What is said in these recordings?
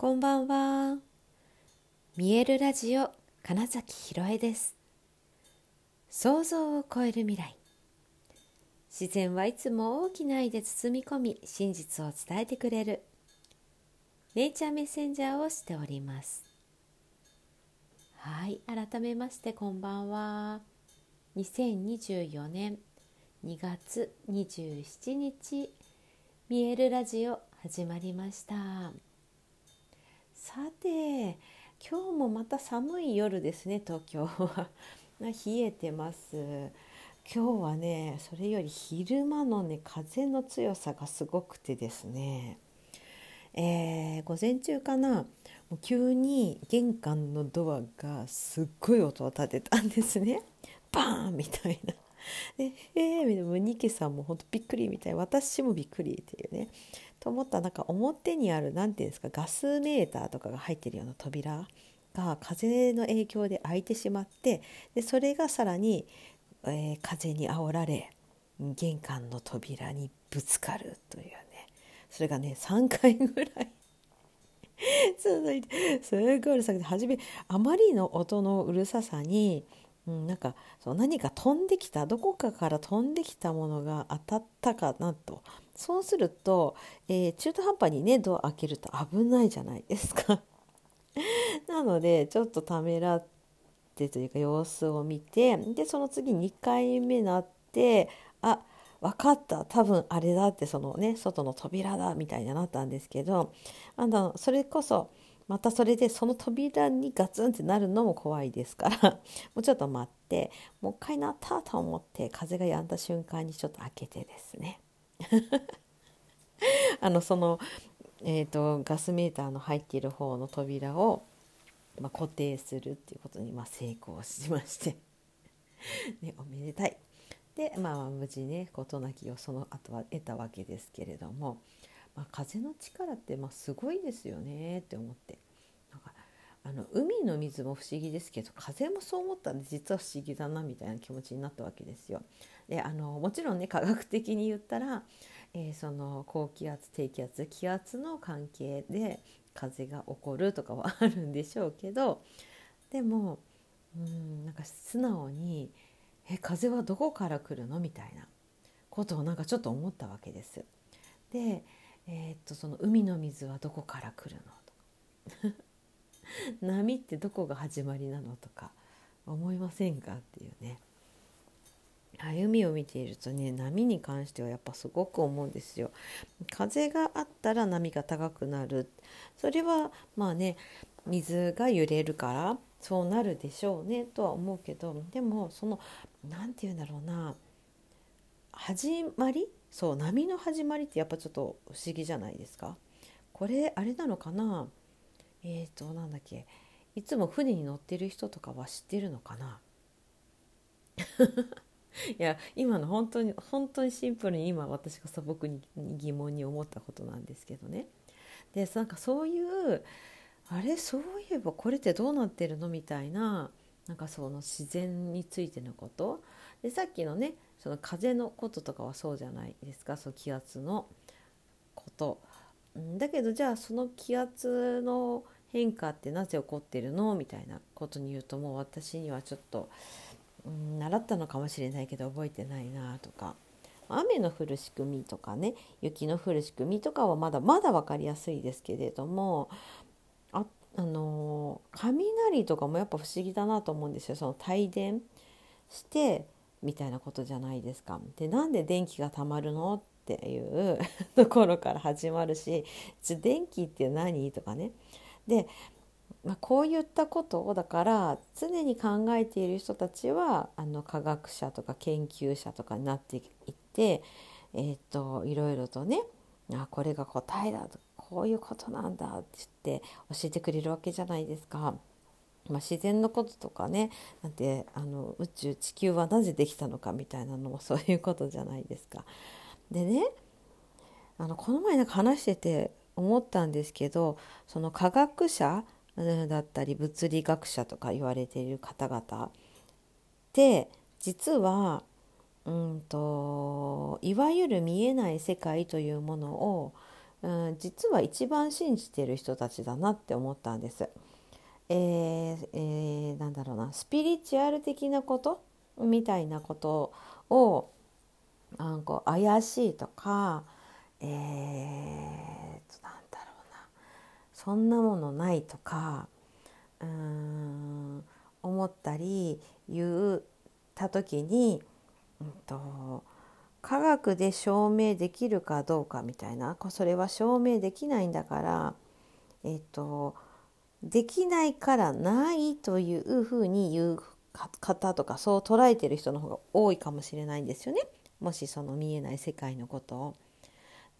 こんばんは。見えるラジオ金崎ひろえです。想像を超える未来。自然はいつも大きな愛で包み込み、真実を伝えてくれる。ネイチャーメッセンジャーをしております。はい、改めましてこんばんは。2024年2月27日、見えるラジオ始まりました。さて今日もまた寒い夜ですね東京は。冷えてます。今日はねそれより昼間のね風の強さがすごくてですね。えー、午前中かなもう急に玄関のドアがすっごい音を立てたんですね。バーンみたいな。でえー、みたいな。ニケさんも本当びっくりみたい私もびっくりっていうね。と思ったらなんか表にある何て言うんですかガスメーターとかが入ってるような扉が風の影響で開いてしまってでそれがさらに、えー、風にあおられ玄関の扉にぶつかるというね。それがね3回ぐらい。続いてすごいうるさくて初めあまりの音のうるささにうん、なんかそう何か飛んできたどこかから飛んできたものが当たったかなと。そうすると、えー、中途半端にねドア開けると危ないじゃないですか。なのでちょっとためらってというか様子を見てでその次2回目なってあ分かった多分あれだってそのね外の扉だみたいになったんですけどあのそれこそまたそれでその扉にガツンってなるのも怖いですから。もうちょっと待って。もう一回なったと思って風が止んだ瞬間にちょっと開けてですね。あのその、えーと、ガスメーターの入っている方の扉を、まあ、固定するっていうことに、まあ、成功しまして。ね、おめでたい。でまあ無事ね事なきをその後は得たわけですけれども。まあ、風の力ってまあすごいですよねって思ってなんかあの海の水も不思議ですけど風もそう思ったんで実は不思議だなみたいな気持ちになったわけですよ。であのもちろんね科学的に言ったら、えー、その高気圧低気圧気圧の関係で風が起こるとかはあるんでしょうけどでもうんなんか素直に「え風はどこから来るの?」みたいなことをなんかちょっと思ったわけです。でえー、っとその海の水はどこから来るのとか。波ってどこが始まりなのとか思いませんかっていうね。海を見ているとね波に関してはやっぱすごく思うんですよ。風があったら波が高くなる。それはまあね水が揺れるからそうなるでしょうねとは思うけどでもその何て言うんだろうな始まりそう波の始まりってやっぱちょっと不思議じゃないですか？これあれなのかな？えっ、ー、となんだっけ？いつも船に乗ってる人とかは知ってるのかな？いや今の本当に本当にシンプルに今私が素朴に疑問に思ったことなんですけどね。でなんかそういうあれそういえばこれってどうなってるの？みたいななんかその自然についてのこと？でさっきのねその風のこととかはそうじゃないですか？その気圧のこと。だけどじゃあその気圧の変化ってなぜ起こってるの？みたいなことに言うともう私にはちょっと、うん、習ったのかもしれないけど覚えてないなとか。雨の降る仕組みとかね雪の降る仕組みとかはまだまだ分かりやすいですけれどもああの雷とかもやっぱ不思議だなと思うんですよ。その帯電してみたいなことじゃないですか。でなんで電気がたまるの？っていう ところから始まるし「電気って何?」とかね。で、まあ、こういったことをだから常に考えている人たちはあの科学者とか研究者とかになっていって、えー、っといろいろとねあこれが答えだとこういうことなんだって言って教えてくれるわけじゃないですか。まあ、自然のこととかねなんてあの宇宙地球はなぜできたのかみたいなのも そういうことじゃないですか。でねあのこの前なんか話してて思ったんですけどその科学者だったり物理学者とか言われている方々って実はうんといわゆる見えない世界というものをうん、実は一番信じてる人たちだなって思ったんです。えーえー、なんだろうなスピリチュアル的なこと？みたいなことをあんこ怪しいとか、えー、なんだろうなそんなものないとかうん思ったり言った時に、うんと、科学で証明できるかどうかみたいな。それは証明できないんだからえっ、とできないからないというふうに言う方とかそう捉えてる人の方が多いかもしれないんですよね。もしその見えない世界のことを。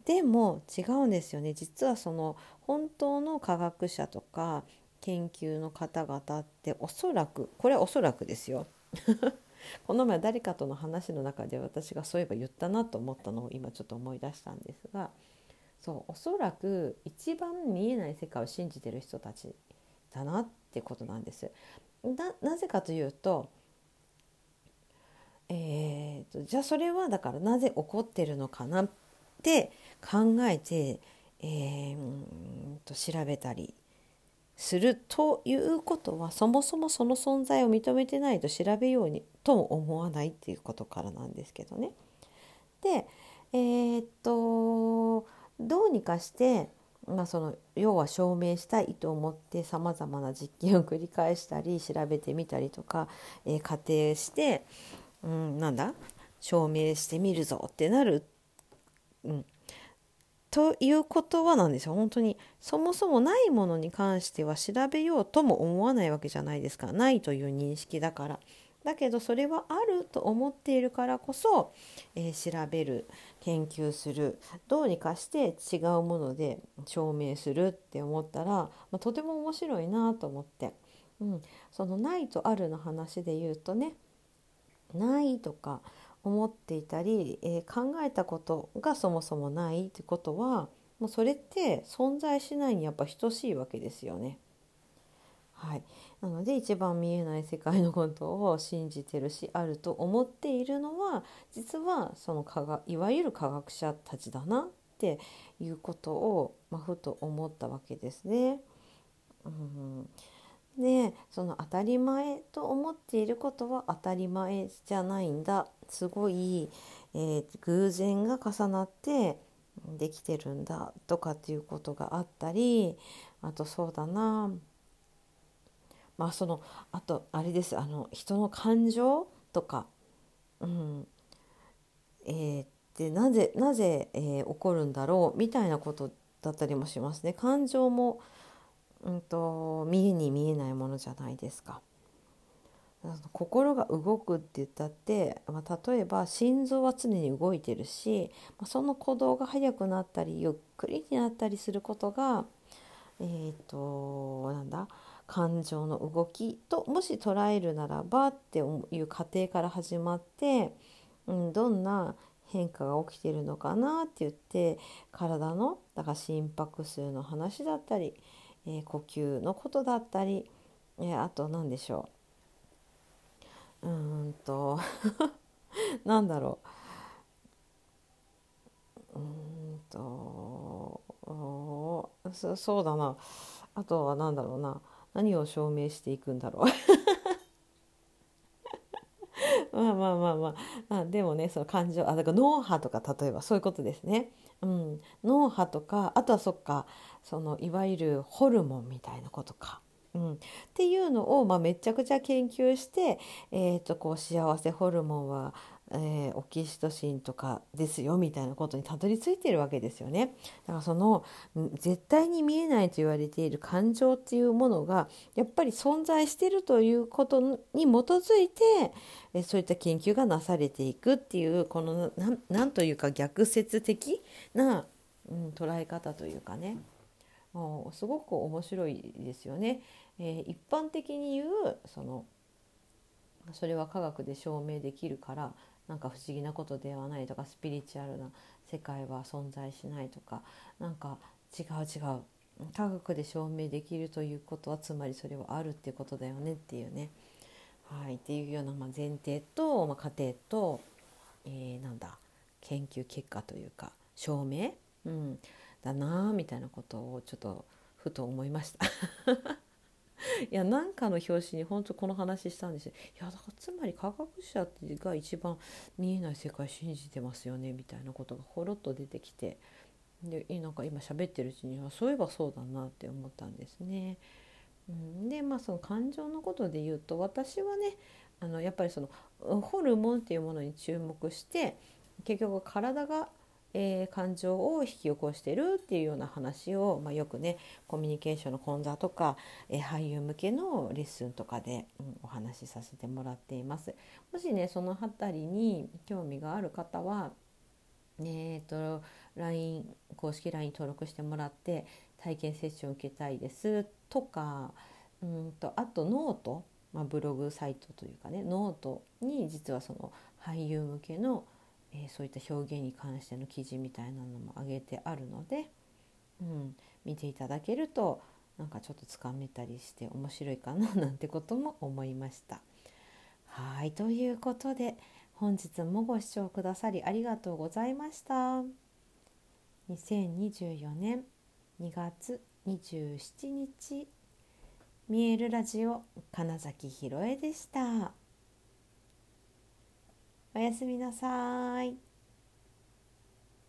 でも違うんですよね。実はその本当の科学者とか研究の方々っておそらくこれはおそらくですよ。この前誰かとの話の中で私がそういえば言ったなと思ったのを今ちょっと思い出したんですがそうおそらく一番見えない世界を信じてる人たちだなってことなんです。なぜかというと,、えーと、じゃあそれはだからなぜ起こってるのかなって考えて、えー、と調べたりするということはそもそもその存在を認めてないと調べようにとも思わないっていうことからなんですけどね。でえー、っとどうにかして、まあ、その要は証明したいと思ってさまざまな実験を繰り返したり調べてみたりとか、えー、仮定して、うん、なんだ？証明してみるぞってなる、うん、ということはなんですよ。本当にそもそもないものに関しては調べようとも思わないわけじゃないですか。ないという認識だから。だけどそれはあると思っているからこそ、えー、調べる研究するどうにかして違うもので証明するって思ったら、まあ、とても面白いなと思って、うん、そのないとあるの話で言うとねないとか思っていたり、えー、考えたことがそもそもないってことはもうそれって存在しないにやっぱ等しいわけですよね。はい、なので一番見えない世界のことを信じてるしあると思っているのは実はその科学いわゆる科学者たちだなっていうことを、まあ、ふと思ったわけですね。うん。でその当たり前と思っていることは当たり前じゃないんだ。すごい、えー、偶然が重なってできてるんだとかっていうことがあったりあとそうだなまあそのあとあれですあの人の感情とか、うんえー、でなぜなぜ、えー、起こるんだろうみたいなことだったりもしますね。感情もうんと見えに見えないものじゃないですか。心が動くって言ったって、まあ、例えば心臓は常に動いてるし、まあ、その鼓動が速くなったりゆっくりになったりすることがえっ、ー、となんだ？感情の動きともし捉えるならばっていう過程から始まって、うん、どんな変化が起きてるのかなって言って体のだから心拍数の話だったりえー、呼吸のことだったり、えー、あと何でしょう。うんと なんだろう。うんとそそうだな。あとは何だろうな。何を証明していくんだろう まあまあまあまあ、あ、でもねその感情あだから脳波とか例えばそういうことですね。うん、脳波とかあとはそっかそのいわゆるホルモンみたいなことか。うん、っていうのを、まあ、めちゃくちゃ研究して、えー、とこう幸せホルモンはえー、オキシトシンとかですよみたいなことにたどり着いてるわけですよね。だからその絶対に見えないと言われている感情っていうものがやっぱり存在してるということに基づいて、え、そういった研究がなされていくっていうこの何というか逆説的な、うん、捉え方というかねもうすごく面白いですよね。えー、一般的に言うそのそれは科学で証明できるからなんか不思議なことではないとかスピリチュアルな世界は存在しないとかなんか違う違う科学で証明できるということはつまりそれはあるっていうことだよねっていうね、はい、っていうようなま前提と、まあ、過程と、えー、なんだ研究結果というか証明、うん、だなみたいなことをちょっとふと思いました。いやなんかの表紙に本当この話したんですよ。いやだからつまり科学者が一番見えない世界信じてますよねみたいなことがほろっと出てきてでなんか今喋ってるうちにはそういえばそうだなって思ったんですね。うん、でまあその感情のことで言うと私はねあのやっぱりそのホルモンっていうものに注目して結局体がえー、感情を引き起こしてるっていうような話を、まあ、よくねコミュニケーションの講座とか、えー、俳優向けのレッスンとかで、うん、お話しさせてもらっています。もしねその辺りに興味がある方はえーと、LINE 公式 LINE 登録してもらって体験セッション受けたいですとかうんとあと note、まあ、ブログサイトというかねノートに実はその俳優向けのえー、そういった表現に関しての記事みたいなのも上げてあるので、うん、見ていただけるとなんかちょっとつかめたりして面白いかななんてことも思いました。はいということで本日もご視聴くださりありがとうございました。2024年2月27日見えるラジオ金崎ひろえでした。おやすみなさい。